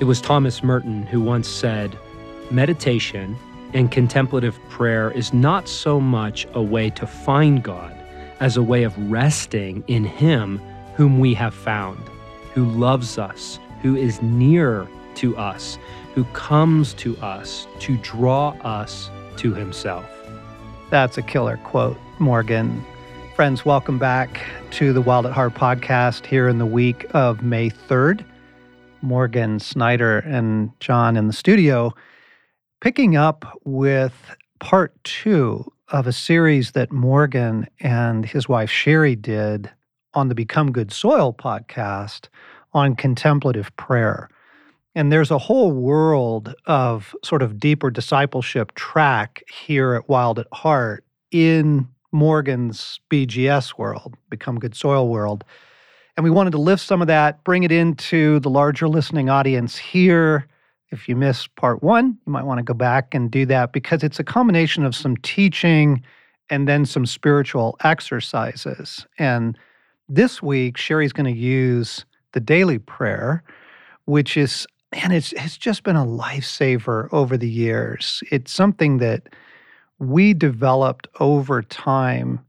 It was Thomas Merton who once said, Meditation and contemplative prayer is not so much a way to find God as a way of resting in Him whom we have found, who loves us, who is near to us, who comes to us to draw us to Himself. That's a killer quote, Morgan. Friends, welcome back to the Wild at Heart podcast here in the week of May 3rd. Morgan Snyder and John in the studio, picking up with part two of a series that Morgan and his wife Sherry did on the Become Good Soil podcast on contemplative prayer. And there's a whole world of sort of deeper discipleship track here at Wild at Heart in Morgan's BGS world, Become Good Soil world. And we wanted to lift some of that, bring it into the larger listening audience here. If you missed part one, you might want to go back and do that because it's a combination of some teaching and then some spiritual exercises. And this week, Sherry's going to use the daily prayer, which is, and it's, it's just been a lifesaver over the years. It's something that we developed over time,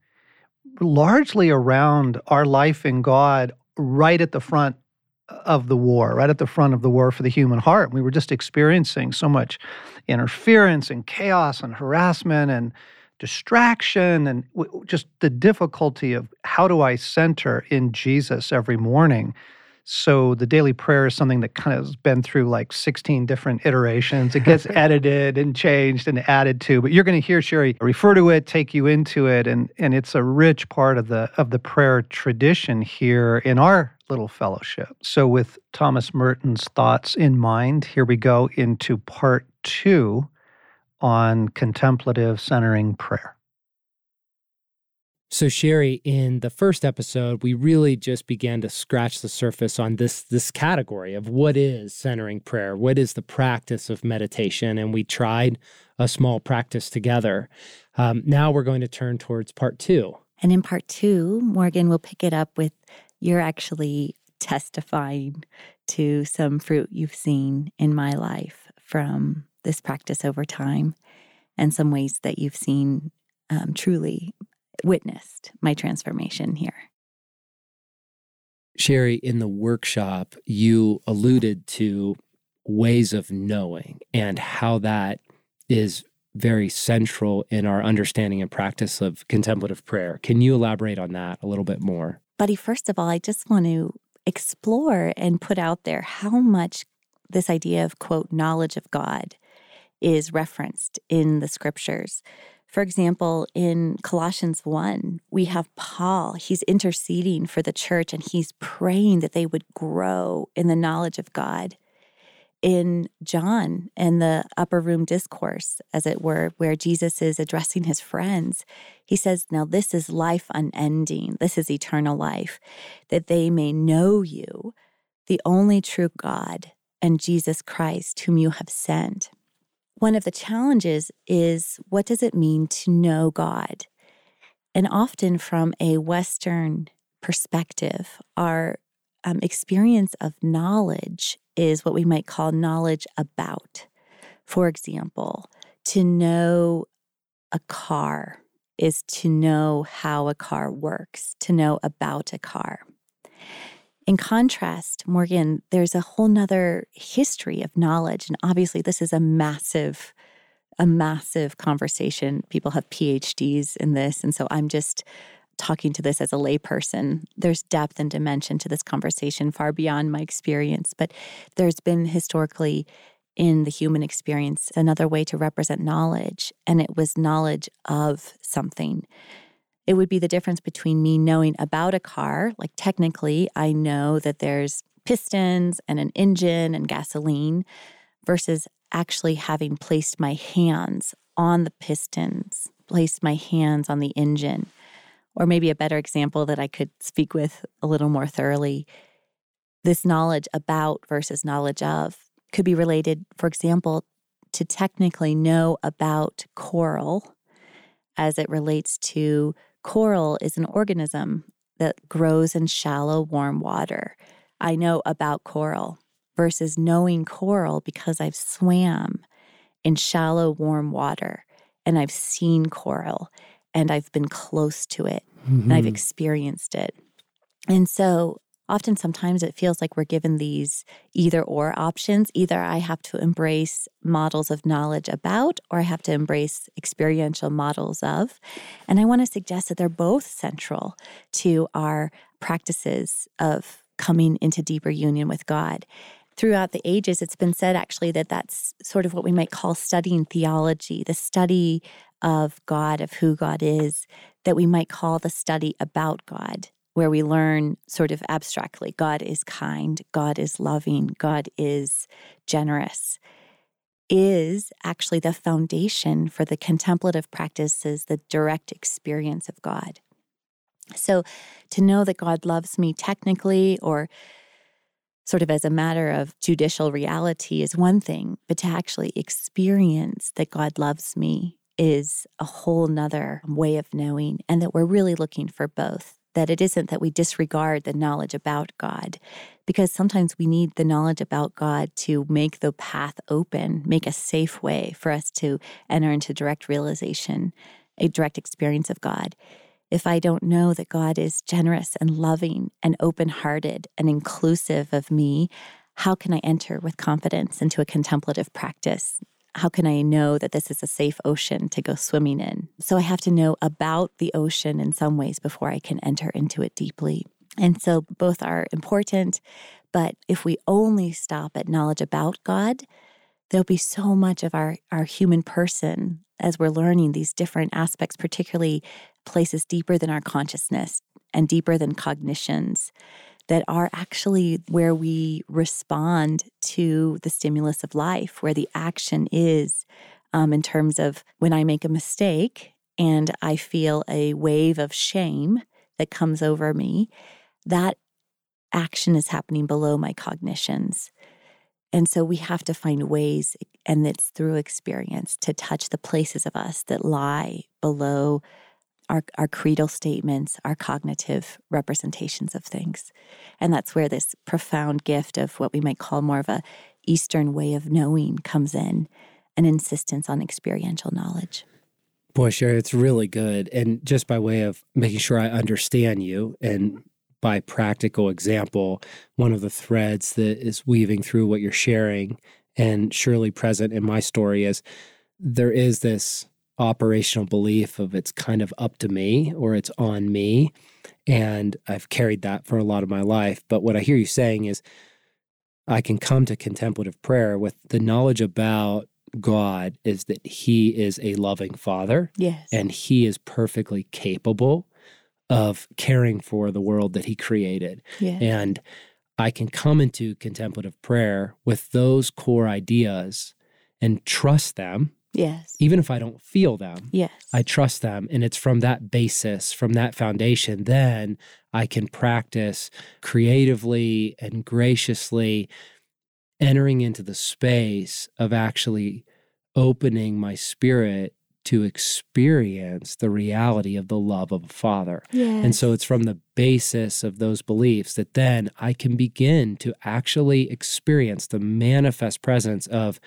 largely around our life in God, right at the front of the war, right at the front of the war for the human heart. We were just experiencing so much interference and chaos and harassment and distraction and just the difficulty of how do I center in Jesus every morning. So the daily prayer is something that kind of has been through like 16 different iterations. It gets edited and changed and added to, but you're going to hear Sherry refer to it, take you into it, and and it's a rich part of the of the prayer tradition here in our little fellowship. So with Thomas Merton's thoughts in mind, here we go into part two on contemplative centering prayer. So Sherry, in the first episode, we really just began to scratch the surface on this this category of what is centering prayer, what is the practice of meditation, and we tried a small practice together. Um, now we're going to turn towards part two. And in part two, Morgan will pick it up with you're actually testifying to some fruit you've seen in my life from this practice over time, and some ways that you've seen um, truly witnessed my transformation here. Sherry, in the workshop, you alluded to ways of knowing and how that is very central in our understanding and practice of contemplative prayer. Can you elaborate on that a little bit more? Buddy, first of all, I just want to explore and put out there how much this idea of, quote, knowledge of God is referenced in the scriptures. For example, in Colossians 1, we have Paul. He's interceding for the church and he's praying that they would grow in the knowledge of God. In John and the upper room discourse, as it were, where Jesus is addressing his friends, he says, Now this is life unending. This is eternal life, that they may know you, the only true God, and Jesus Christ, whom you have sent. One of the challenges is what does it mean to know God? And often, from a Western perspective, our um, experience of knowledge is what we might call knowledge about. For example, to know a car is to know how a car works, to know about a car. In contrast, Morgan, there's a whole nother history of knowledge. And obviously, this is a massive, a massive conversation. People have PhDs in this. And so I'm just talking to this as a layperson. There's depth and dimension to this conversation far beyond my experience. But there's been historically in the human experience another way to represent knowledge, and it was knowledge of something. It would be the difference between me knowing about a car, like technically, I know that there's pistons and an engine and gasoline, versus actually having placed my hands on the pistons, placed my hands on the engine. Or maybe a better example that I could speak with a little more thoroughly this knowledge about versus knowledge of could be related, for example, to technically know about coral as it relates to Coral is an organism that grows in shallow, warm water. I know about coral. versus knowing coral because I've swam in shallow, warm water and I've seen coral and I've been close to it mm-hmm. and I've mm-hmm. experienced it. And so often sometimes it feels like we're given these either or options. Either I have to embrace models of knowledge about, or I have to embrace experiential models of. And I want to suggest that they're both central to our practices of coming into deeper union with God. Throughout the ages, it's been said actually that that's sort of what we might call studying theology, the study of God, of who God is, that we might call the study about God where we learn sort of abstractly God is kind, God is loving, God is generous, is actually the foundation for the contemplative practices, the direct experience of God. So to know that God loves me technically or sort of as a matter of judicial reality is one thing, but to actually experience that God loves me is a whole nother way of knowing, and that we're really looking for both that it isn't that we disregard the knowledge about God, because sometimes we need the knowledge about God to make the path open, make a safe way for us to enter into direct realization, a direct experience of God. If I don't know that God is generous and loving and open hearted and inclusive of me, how can I enter with confidence into a contemplative practice? How can I know that this is a safe ocean to go swimming in? So I have to know about the ocean in some ways before I can enter into it deeply. And so both are important, but if we only stop at knowledge about God, there'll be so much of our, our human person as we're learning these different aspects, particularly places deeper than our consciousness and deeper than cognitions that are actually where we respond to the stimulus of life, where the action is um, in terms of when I make a mistake and I feel a wave of shame that comes over me, that action is happening below my cognitions. And so we have to find ways, and it's through experience, to touch the places of us that lie below our, our creedal statements, our cognitive representations of things. And that's where this profound gift of what we might call more of a Eastern way of knowing comes in, an insistence on experiential knowledge. Boy, Sherry, it's really good. And just by way of making sure I understand you and by practical example, one of the threads that is weaving through what you're sharing and surely present in my story is there is this operational belief of it's kind of up to me or it's on me. And I've carried that for a lot of my life. But what I hear you saying is I can come to contemplative prayer with the knowledge about God is that He is a loving Father. Yes. And He is perfectly capable of caring for the world that He created. Yes. And I can come into contemplative prayer with those core ideas and trust them Yes. Even if I don't feel them. Yes. I trust them. And it's from that basis, from that foundation, then I can practice creatively and graciously entering into the space of actually opening my spirit to experience the reality of the love of a father. Yes. And so it's from the basis of those beliefs that then I can begin to actually experience the manifest presence of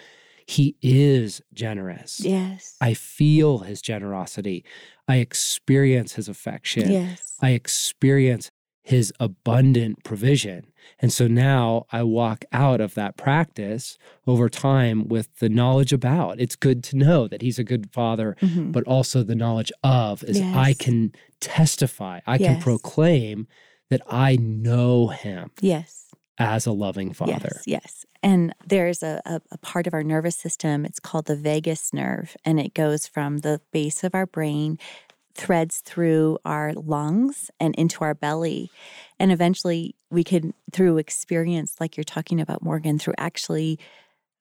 he is generous. Yes. I feel his generosity. I experience his affection. Yes. I experience his abundant provision. And so now I walk out of that practice over time with the knowledge about. It's good to know that he's a good father, mm-hmm. but also the knowledge of is yes. I can testify, I yes. can proclaim that I know him. Yes. As a loving father. Yes, yes. And there's a, a, a, part of our nervous system, it's called the vagus nerve, and it goes from the base of our brain, threads through our lungs and into our belly. And eventually, we can, through experience, like you're talking about, Morgan, through actually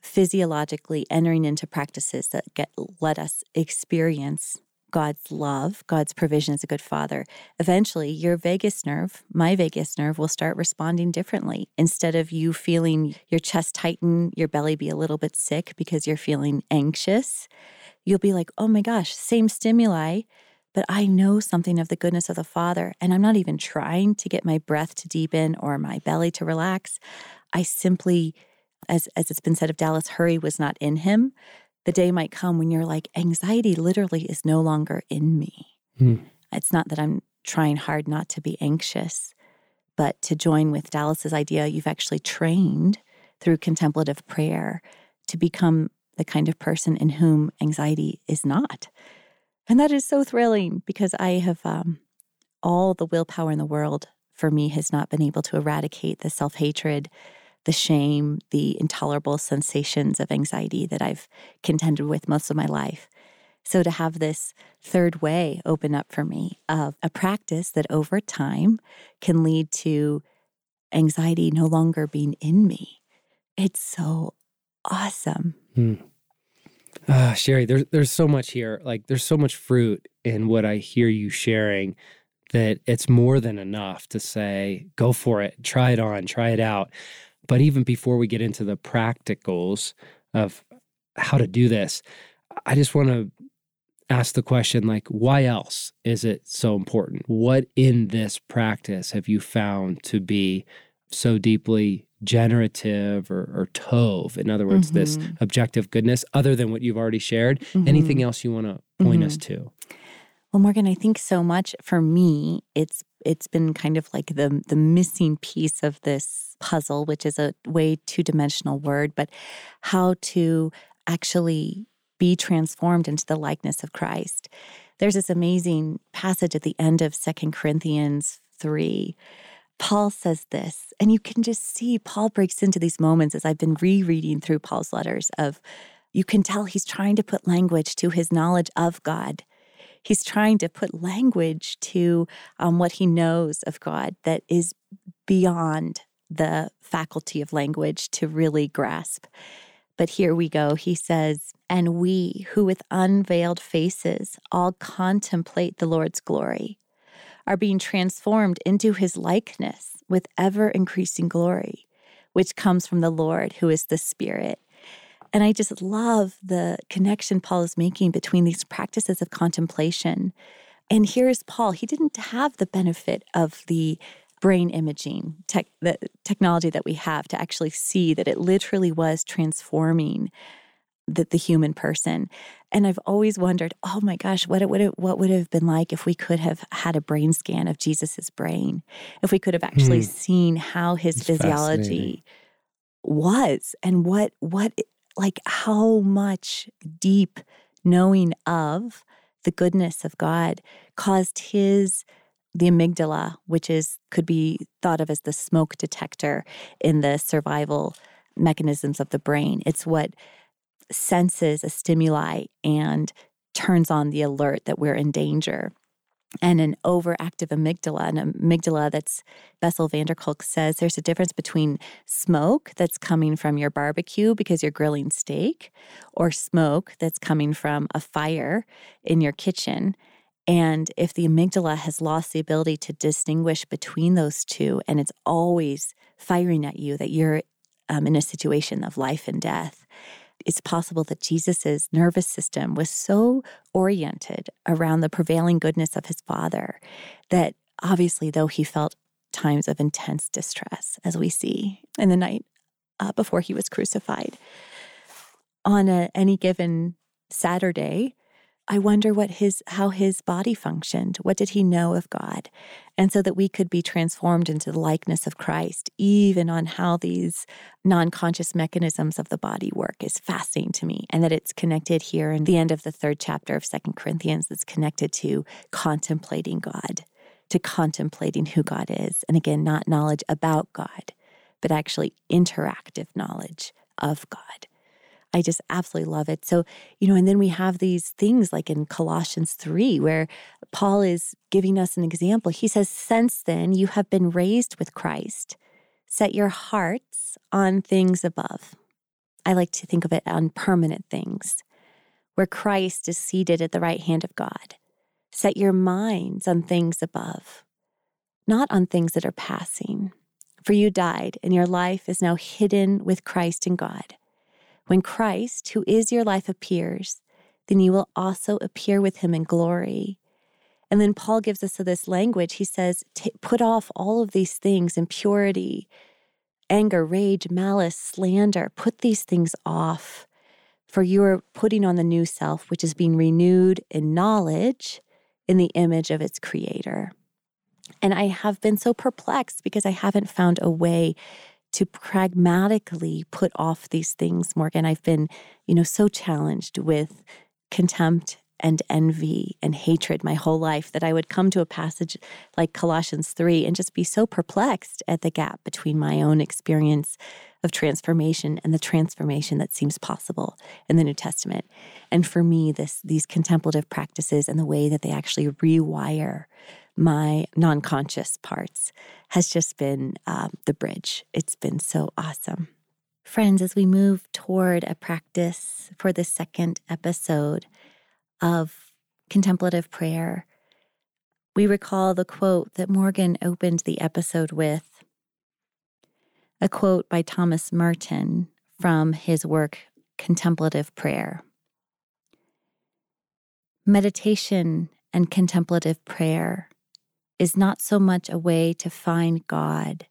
physiologically entering into practices that get let us experience God's love, God's provision as a good father, eventually your vagus nerve, my vagus nerve, will start responding differently. Instead of you feeling your chest tighten, your belly be a little bit sick because you're feeling anxious, you'll be like, oh my gosh, same stimuli, but I know something of the goodness of the Father, and I'm not even trying to get my breath to deepen or my belly to relax. I simply as, as it's been said of Dallas, hurry was not in him. The day might come when you're like, anxiety literally is no longer in me. Hmm. It's not that I'm trying hard not to be anxious, but to join with Dallas's idea, you've actually trained through contemplative prayer to become the kind of person in whom anxiety is not. And that is so thrilling because I have um, all the willpower in the world for me has not been able to eradicate the self hatred, the shame, the intolerable sensations of anxiety that I've contended with most of my life. So to have this third way open up for me of a practice that over time can lead to anxiety no longer being in me, it's so awesome. Hmm. Uh, Sherry, there's there's so much here. Like there's so much fruit in what I hear you sharing that it's more than enough to say, go for it, try it on, try it out. But even before we get into the practicals of how to do this, I just want to ask the question like, why else is it so important? What in this practice have you found to be so deeply generative or, or tov? In other words, mm-hmm. this objective goodness, other than what you've already shared? Mm-hmm. Anything else you want to point mm-hmm. us to? Well, Morgan, I think so much for me, it's it's been kind of like the the missing piece of this puzzle, which is a way two-dimensional word, but how to actually be transformed into the likeness of Christ. There's this amazing passage at the end of Second Corinthians 3. Paul says this, and you can just see Paul breaks into these moments as I've been rereading through Paul's letters of you can tell he's trying to put language to his knowledge of God. He's trying to put language to um, what he knows of God that is beyond the faculty of language to really grasp. But here we go. He says, And we who with unveiled faces all contemplate the Lord's glory are being transformed into his likeness with ever increasing glory, which comes from the Lord who is the Spirit. And I just love the connection Paul is making between these practices of contemplation. And here's Paul. He didn't have the benefit of the brain imaging tech, the technology that we have to actually see that it literally was transforming the, the human person. And I've always wondered, oh my gosh, what it would have, what would have been like if we could have had a brain scan of Jesus's brain, if we could have actually mm. seen how his it's physiology was and what what like how much deep knowing of the goodness of God caused his the amygdala, which is could be thought of as the smoke detector in the survival mechanisms of the brain. It's what senses a stimuli and turns on the alert that we're in danger. And an overactive amygdala, an amygdala that's Bessel van der Kolk says there's a difference between smoke that's coming from your barbecue because you're grilling steak, or smoke that's coming from a fire in your kitchen and if the amygdala has lost the ability to distinguish between those two, and it's always firing at you that you're um, in a situation of life and death, it's possible that Jesus's nervous system was so oriented around the prevailing goodness of his Father that obviously, though he felt times of intense distress, as we see in the night uh, before he was crucified, on a, any given Saturday, I wonder what his how his body functioned. What did he know of God? And so that we could be transformed into the likeness of Christ, even on how these non-conscious mechanisms of the body work is fascinating to me. And that it's connected here in the end of the third chapter of Second Corinthians, it's connected to contemplating God, to contemplating who God is. And again, not knowledge about God, but actually interactive knowledge of God. I just absolutely love it. So, you know, and then we have these things like in Colossians 3, where Paul is giving us an example. He says, Since then you have been raised with Christ, set your hearts on things above. I like to think of it on permanent things, where Christ is seated at the right hand of God. Set your minds on things above, not on things that are passing. For you died, and your life is now hidden with Christ in God. When Christ, who is your life, appears, then you will also appear with him in glory. And then Paul gives us this language. He says, put off all of these things impurity anger, rage, malice, slander. Put these things off, for you are putting on the new self, which is being renewed in knowledge in the image of its creator. And I have been so perplexed because I haven't found a way to pragmatically put off these things, Morgan. I've been, you know, so challenged with contempt and envy and hatred my whole life that I would come to a passage like Colossians 3 and just be so perplexed at the gap between my own experience of transformation and the transformation that seems possible in the New Testament. And for me, this these contemplative practices and the way that they actually rewire my non conscious parts has just been um, the bridge. It's been so awesome. Friends, as we move toward a practice for the second episode of contemplative prayer, we recall the quote that Morgan opened the episode with a quote by Thomas Merton from his work Contemplative Prayer. Meditation and contemplative prayer is not so much a way to find God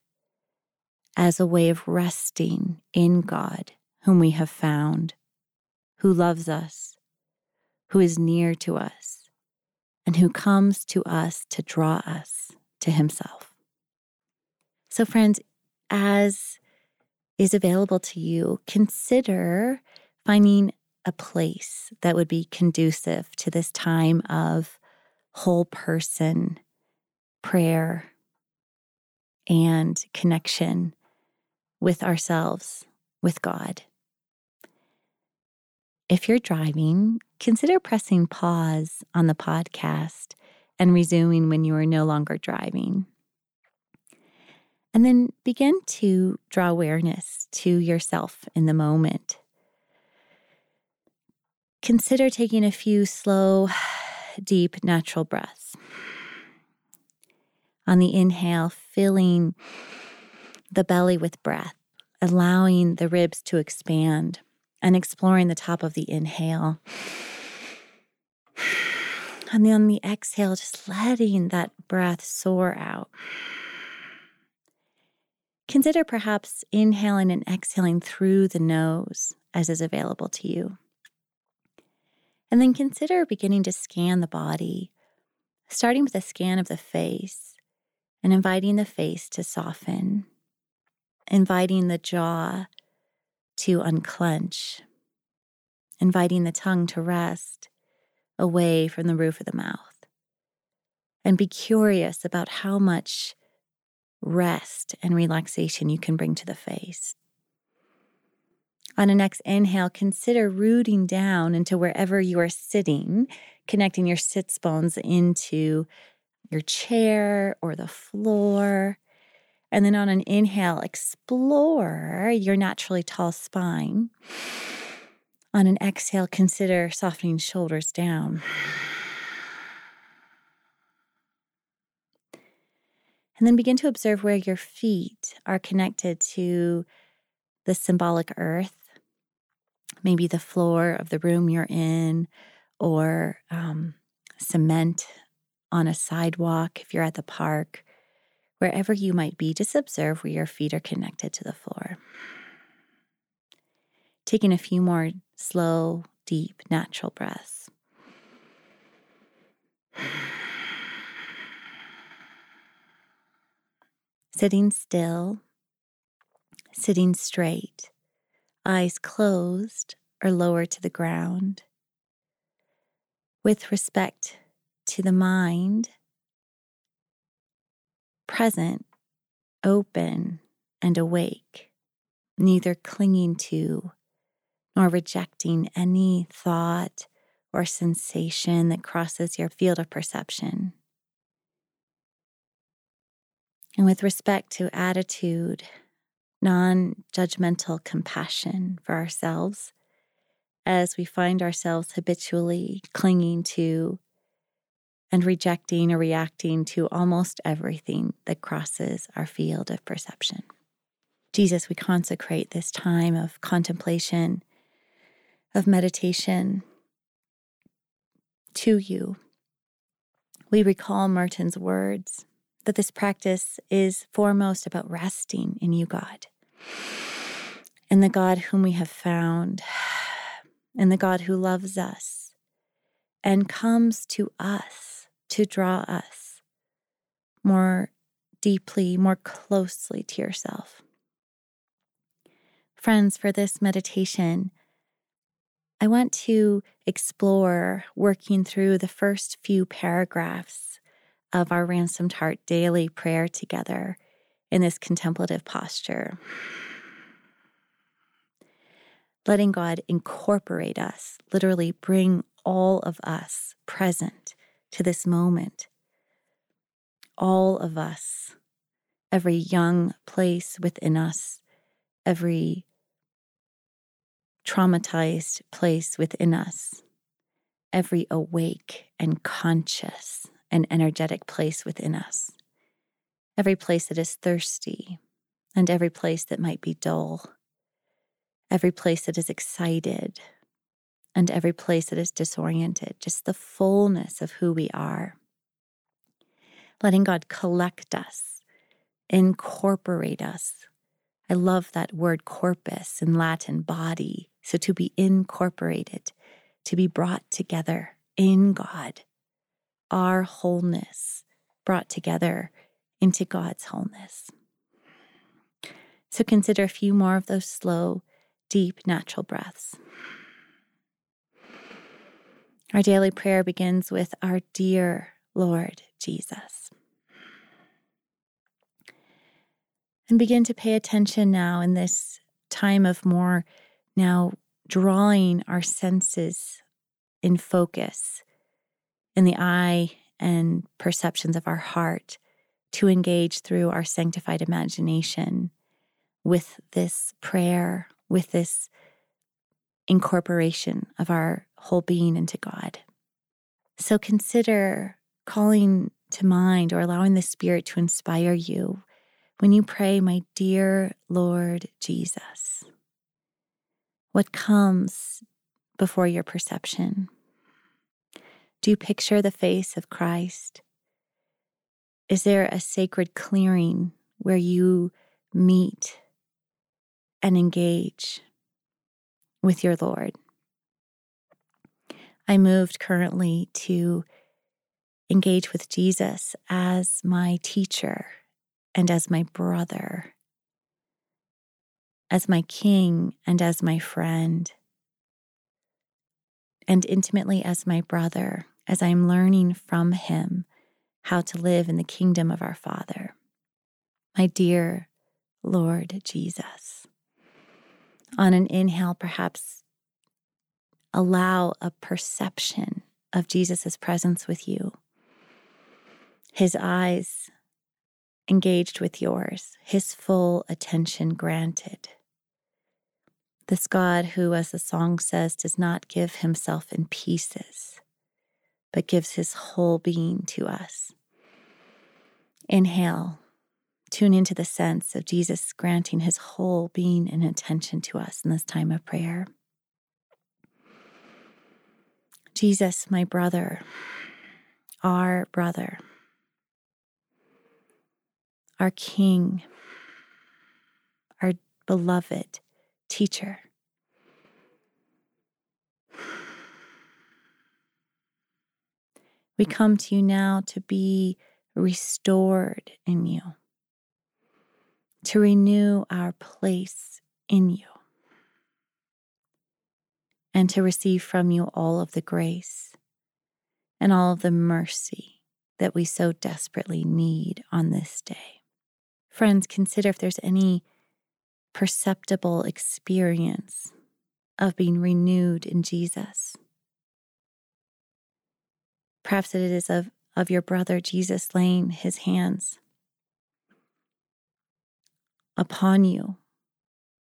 as a way of resting in God, whom we have found, who loves us, who is near to us, and who comes to us to draw us to himself. So, friends, as is available to you, consider finding a place that would be conducive to this time of whole person prayer and connection with ourselves, with God. If you're driving, consider pressing pause on the podcast and resuming when you are no longer driving. And then begin to draw awareness to yourself in the moment. Consider taking a few slow, deep, natural breaths. On the inhale, filling the belly with breath, allowing the ribs to expand and exploring the top of the inhale. And then on the exhale, just letting that breath soar out. Consider perhaps inhaling and exhaling through the nose as is available to you. And then consider beginning to scan the body, starting with a scan of the face and inviting the face to soften, inviting the jaw to unclench, inviting the tongue to rest away from the roof of the mouth. And be curious about how much rest and relaxation you can bring to the face. On a next inhale, consider rooting down into wherever you are sitting, connecting your sits bones into your chair or the floor. And then on an inhale, explore your naturally tall spine. On an exhale, consider softening shoulders down. And then begin to observe where your feet are connected to the symbolic earth, maybe the floor of the room you're in, or um, cement on a sidewalk if you're at the park. Wherever you might be, just observe where your feet are connected to the floor. Taking a few more slow, deep, natural breaths. Sitting still, sitting straight, eyes closed or lower to the ground. With respect to the mind, present, open, and awake, neither clinging to nor rejecting any thought or sensation that crosses your field of perception. And with respect to attitude, non judgmental compassion for ourselves as we find ourselves habitually clinging to and rejecting or reacting to almost everything that crosses our field of perception. Jesus, we consecrate this time of contemplation, of meditation to you. We recall Merton's words that this practice is foremost about resting in you, God. in the God whom we have found, in the God who loves us and comes to us to draw us more deeply, more closely to yourself. Friends, for this meditation, I want to explore working through the first few paragraphs of our ransomed heart daily prayer together in this contemplative posture. Letting God incorporate us, literally bring all of us present to this moment. All of us, every young place within us, every traumatized place within us, every awake and conscious and energetic place within us, every place that is thirsty, and every place that might be dull, every place that is excited, and every place that is disoriented, just the fullness of who we are. Letting God collect us, incorporate us. I love that word corpus in Latin, body. So to be incorporated, to be brought together in God, our wholeness brought together into God's wholeness. So consider a few more of those slow, deep, natural breaths. Our daily prayer begins with our dear Lord Jesus. And begin to pay attention now in this time of more now drawing our senses in focus in the eye and perceptions of our heart to engage through our sanctified imagination with this prayer, with this incorporation of our whole being into God. So consider calling to mind or allowing the Spirit to inspire you when you pray, My dear Lord Jesus what comes before your perception? Do you picture the face of Christ? Is there a sacred clearing where you meet and engage with your Lord? I moved currently to engage with Jesus as my teacher and as my brother as my king and as my friend, and intimately as my brother, as I'm learning from him how to live in the kingdom of our Father. My dear Lord Jesus. On an inhale, perhaps allow a perception of Jesus' presence with you. His eyes engaged with yours, his full attention granted. This God who, as the song says, does not give himself in pieces, but gives his whole being to us. Inhale, tune into the sense of Jesus granting his whole being and attention to us in this time of prayer. Jesus, my brother, our brother, our King, our beloved, teacher. We come to you now to be restored in you, to renew our place in you, and to receive from you all of the grace and all of the mercy that we so desperately need on this day. Friends, consider if there's any perceptible experience of being renewed in Jesus. Perhaps it is of, of your brother Jesus laying his hands upon you,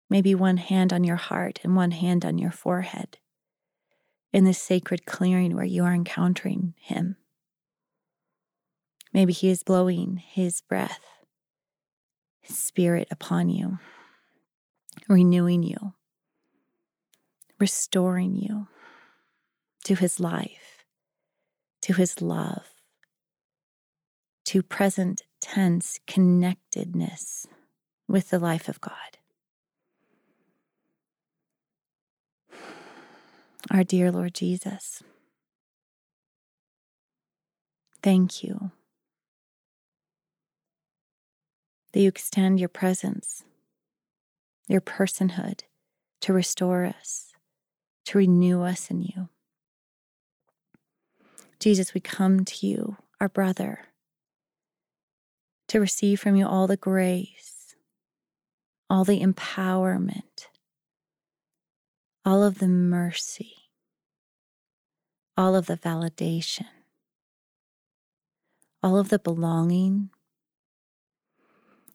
maybe one hand on your heart and one hand on your forehead, in this sacred clearing where you are encountering him. Maybe he is blowing his breath, his spirit upon you renewing you, restoring you to his life, to his love, to present tense connectedness with the life of God. Our dear Lord Jesus, thank you that you extend your presence, your personhood to restore us, to renew us in you. Jesus, we come to you, our brother, to receive from you all the grace, all the empowerment, all of the mercy, all of the validation, all of the belonging,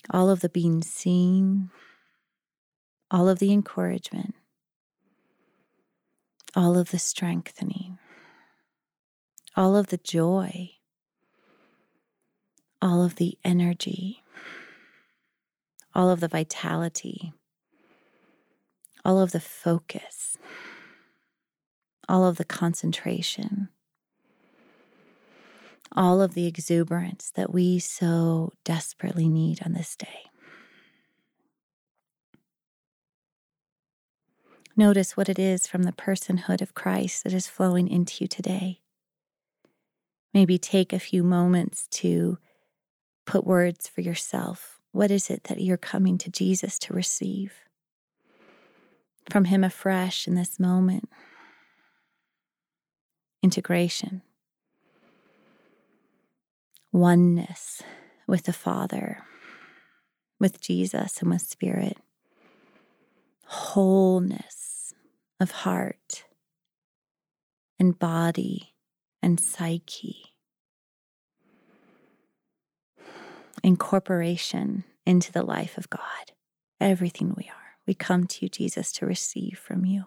all of the being seen, all of the encouragement, all of the strengthening, all of the joy, all of the energy, all of the vitality, all of the focus, all of the concentration, all of the exuberance that we so desperately need on this day. Notice what it is from the personhood of Christ that is flowing into you today. Maybe take a few moments to put words for yourself. What is it that you're coming to Jesus to receive from Him afresh in this moment? Integration, oneness with the Father, with Jesus, and with Spirit, wholeness of heart and body and psyche, incorporation into the life of God, everything we are. We come to you, Jesus, to receive from you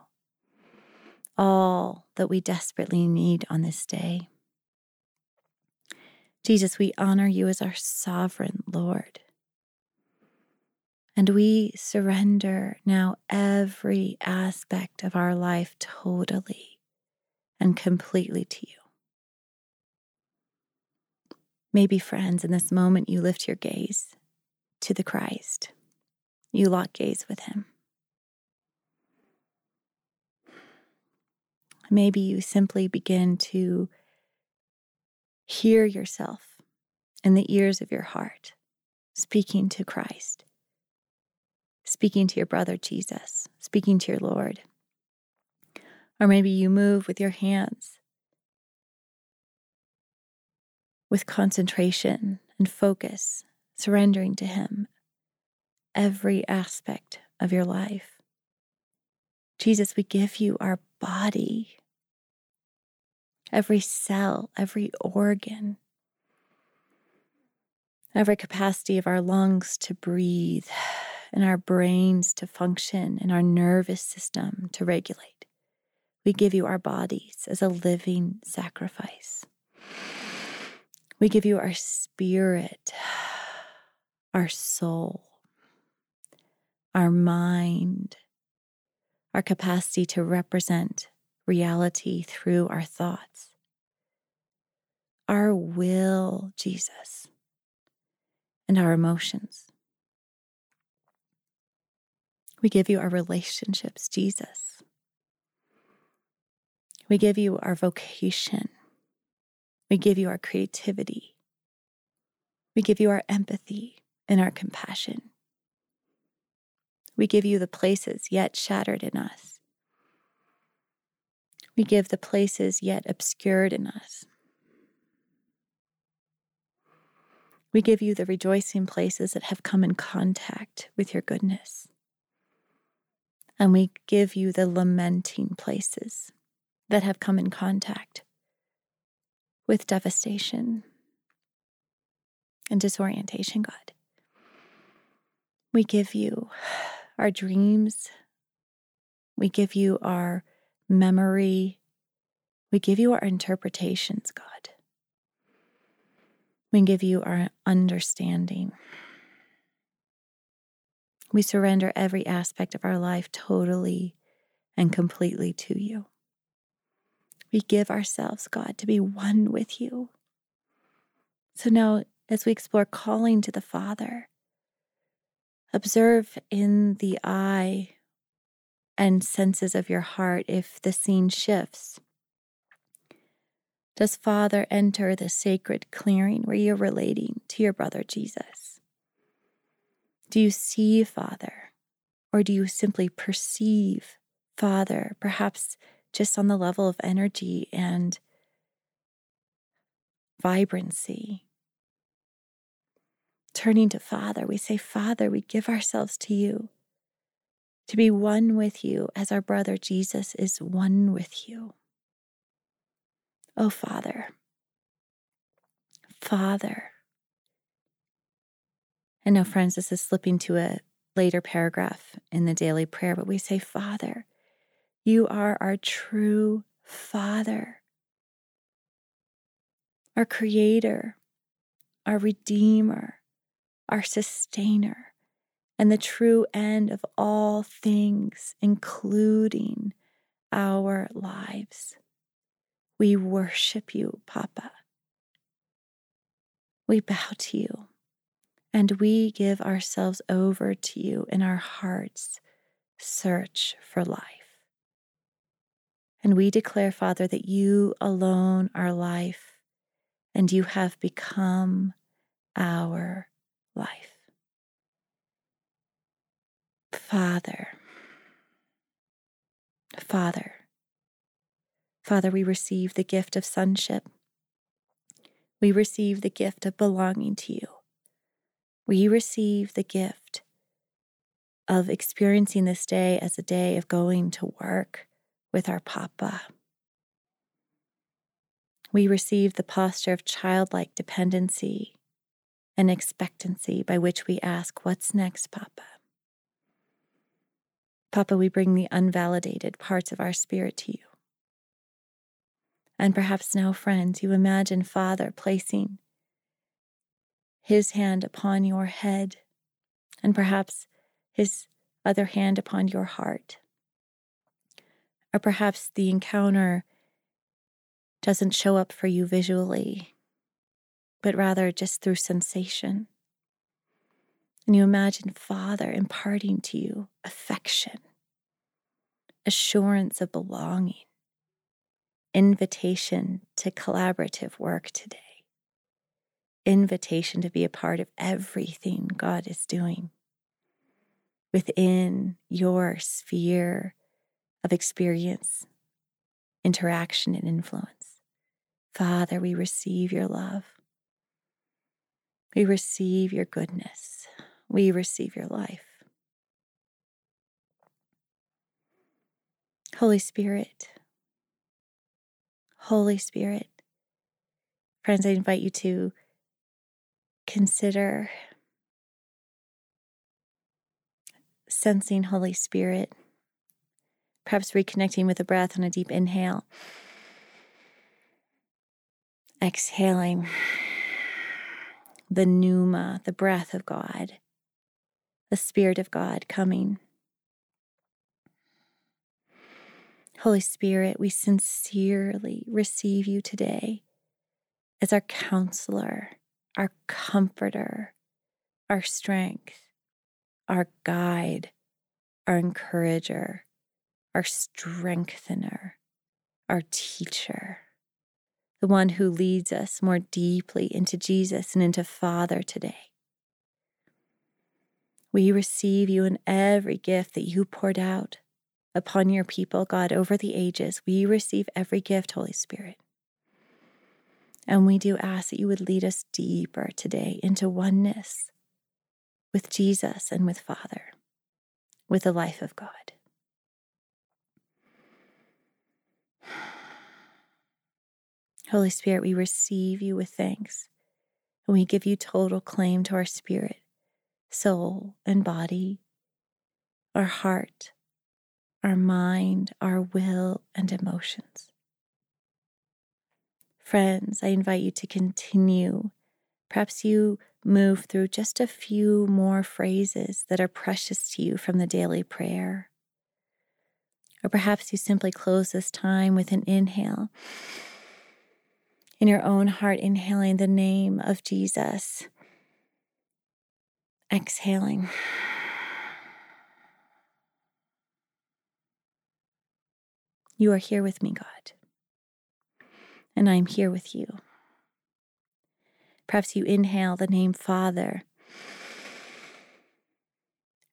all that we desperately need on this day. Jesus, we honor you as our sovereign Lord. And we surrender now every aspect of our life totally and completely to you. Maybe, friends, in this moment you lift your gaze to the Christ. You lock gaze with him. Maybe you simply begin to hear yourself in the ears of your heart, speaking to Christ, speaking to your brother Jesus, speaking to your Lord. Or maybe you move with your hands with concentration and focus, surrendering to Him every aspect of your life. Jesus, we give you our body, every cell, every organ, every capacity of our lungs to breathe, and our brains to function, and our nervous system to regulate. We give you our bodies as a living sacrifice. We give you our spirit, our soul, our mind, our capacity to represent reality through our thoughts, our will, Jesus, and our emotions. We give you our relationships, Jesus. We give you our vocation. We give you our creativity. We give you our empathy and our compassion. We give you the places yet shattered in us. We give the places yet obscured in us. We give you the rejoicing places that have come in contact with your goodness. And we give you the lamenting places that have come in contact with devastation and disorientation, God. We give you our dreams. We give you our memory. We give you our interpretations, God. We give you our understanding. We surrender every aspect of our life totally and completely to you. We give ourselves, God, to be one with you. So now, as we explore calling to the Father, observe in the eye and senses of your heart if the scene shifts? Does Father enter the sacred clearing where you're relating to your brother Jesus? Do you see Father, or do you simply perceive Father, perhaps just on the level of energy and vibrancy? Turning to Father, we say, Father, we give ourselves to you to be one with you as our brother Jesus is one with you. Oh, Father, Father. And now, friends, this is slipping to a later paragraph in the daily prayer, but we say, Father, you are our true Father, our Creator, our Redeemer, our Sustainer, and the true end of all things, including our lives. We worship you, Papa. We bow to you and we give ourselves over to you in our hearts' search for life. And we declare, Father, that you alone are life and you have become our life. Father, Father, Father, we receive the gift of sonship. We receive the gift of belonging to you. We receive the gift of experiencing this day as a day of going to work with our Papa. We receive the posture of childlike dependency and expectancy by which we ask, What's next, Papa? Papa, we bring the unvalidated parts of our spirit to you. And perhaps now, friends, you imagine Father placing his hand upon your head and perhaps his other hand upon your heart. Or perhaps the encounter doesn't show up for you visually, but rather just through sensation. And you imagine Father imparting to you affection, assurance of belonging, invitation to collaborative work today, invitation to be a part of everything God is doing within your sphere of experience, interaction, and influence. Father, we receive your love. We receive your goodness. We receive your life. Holy Spirit, Holy Spirit. Friends, I invite you to consider sensing Holy Spirit, perhaps reconnecting with the breath on a deep inhale, exhaling. The pneuma, the breath of God, the Spirit of God coming. Holy Spirit, we sincerely receive you today as our counselor, our comforter, our strength, our guide, our encourager, our strengthener, our teacher, the one who leads us more deeply into Jesus and into Father today. We receive you in every gift that you poured out upon your people, God, over the ages. We receive every gift, Holy Spirit. And we do ask that you would lead us deeper today into oneness with Jesus and with Father, with the life of God. Holy Spirit, we receive you with thanks, and we give you total claim to our spirit, soul, and body, our heart, our mind, our will, and emotions. Friends, I invite you to continue. Perhaps you move through just a few more phrases that are precious to you from the daily prayer. Or perhaps you simply close this time with an inhale. In your own heart, inhaling the name of Jesus, exhaling. You are here with me, God. And I am here with you. Perhaps you inhale the name Father.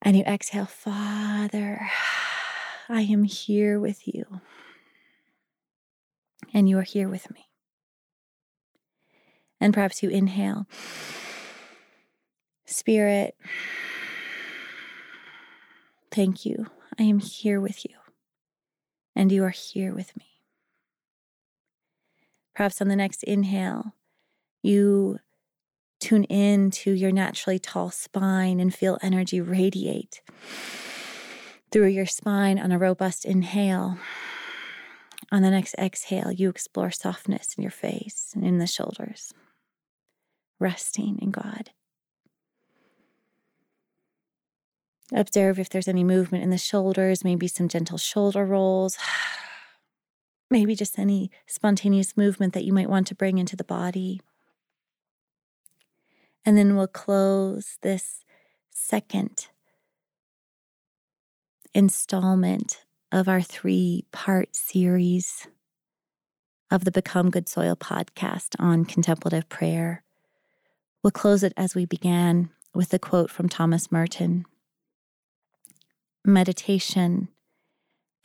And you exhale, Father, I am here with you. And you are here with me. And perhaps you inhale, Spirit, thank you. I am here with you. And you are here with me. Perhaps on the next inhale, you tune in to your naturally tall spine and feel energy radiate through your spine on a robust inhale. On the next exhale, you explore softness in your face and in the shoulders, resting in God. Observe if there's any movement in the shoulders, maybe some gentle shoulder rolls, maybe just any spontaneous movement that you might want to bring into the body. And then we'll close this second installment of our three part series of the Become Good Soil podcast on contemplative prayer. We'll close it as we began with a quote from Thomas Merton Meditation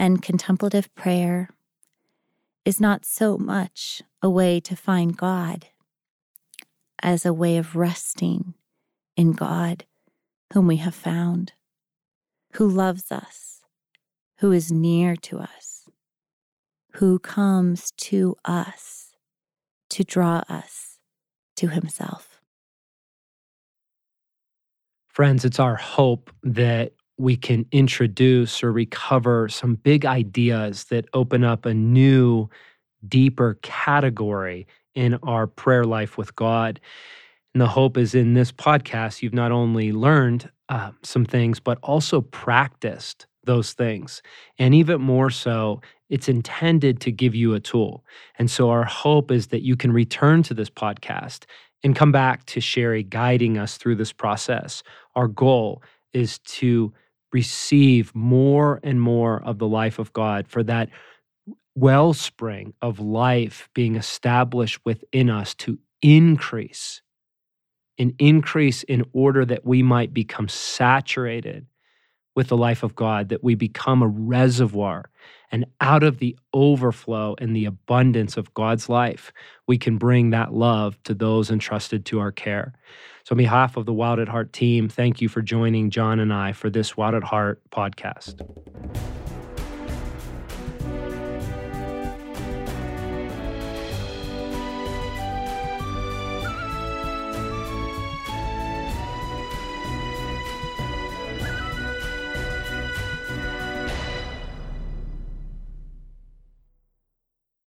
and contemplative prayer is not so much a way to find God as a way of resting in God, whom we have found, who loves us, who is near to us, who comes to us to draw us to himself. Friends, it's our hope that we can introduce or recover some big ideas that open up a new, deeper category in our prayer life with God. And the hope is in this podcast, you've not only learned uh, some things, but also practiced those things. And even more so, it's intended to give you a tool. And so our hope is that you can return to this podcast and come back to Sherry guiding us through this process. Our goal is to receive more and more of the life of God for that wellspring of life being established within us to increase, an increase in order that we might become saturated with the life of God, that we become a reservoir. And out of the overflow and the abundance of God's life, we can bring that love to those entrusted to our care. So, on behalf of the Wild at Heart team, thank you for joining John and I for this Wild at Heart podcast.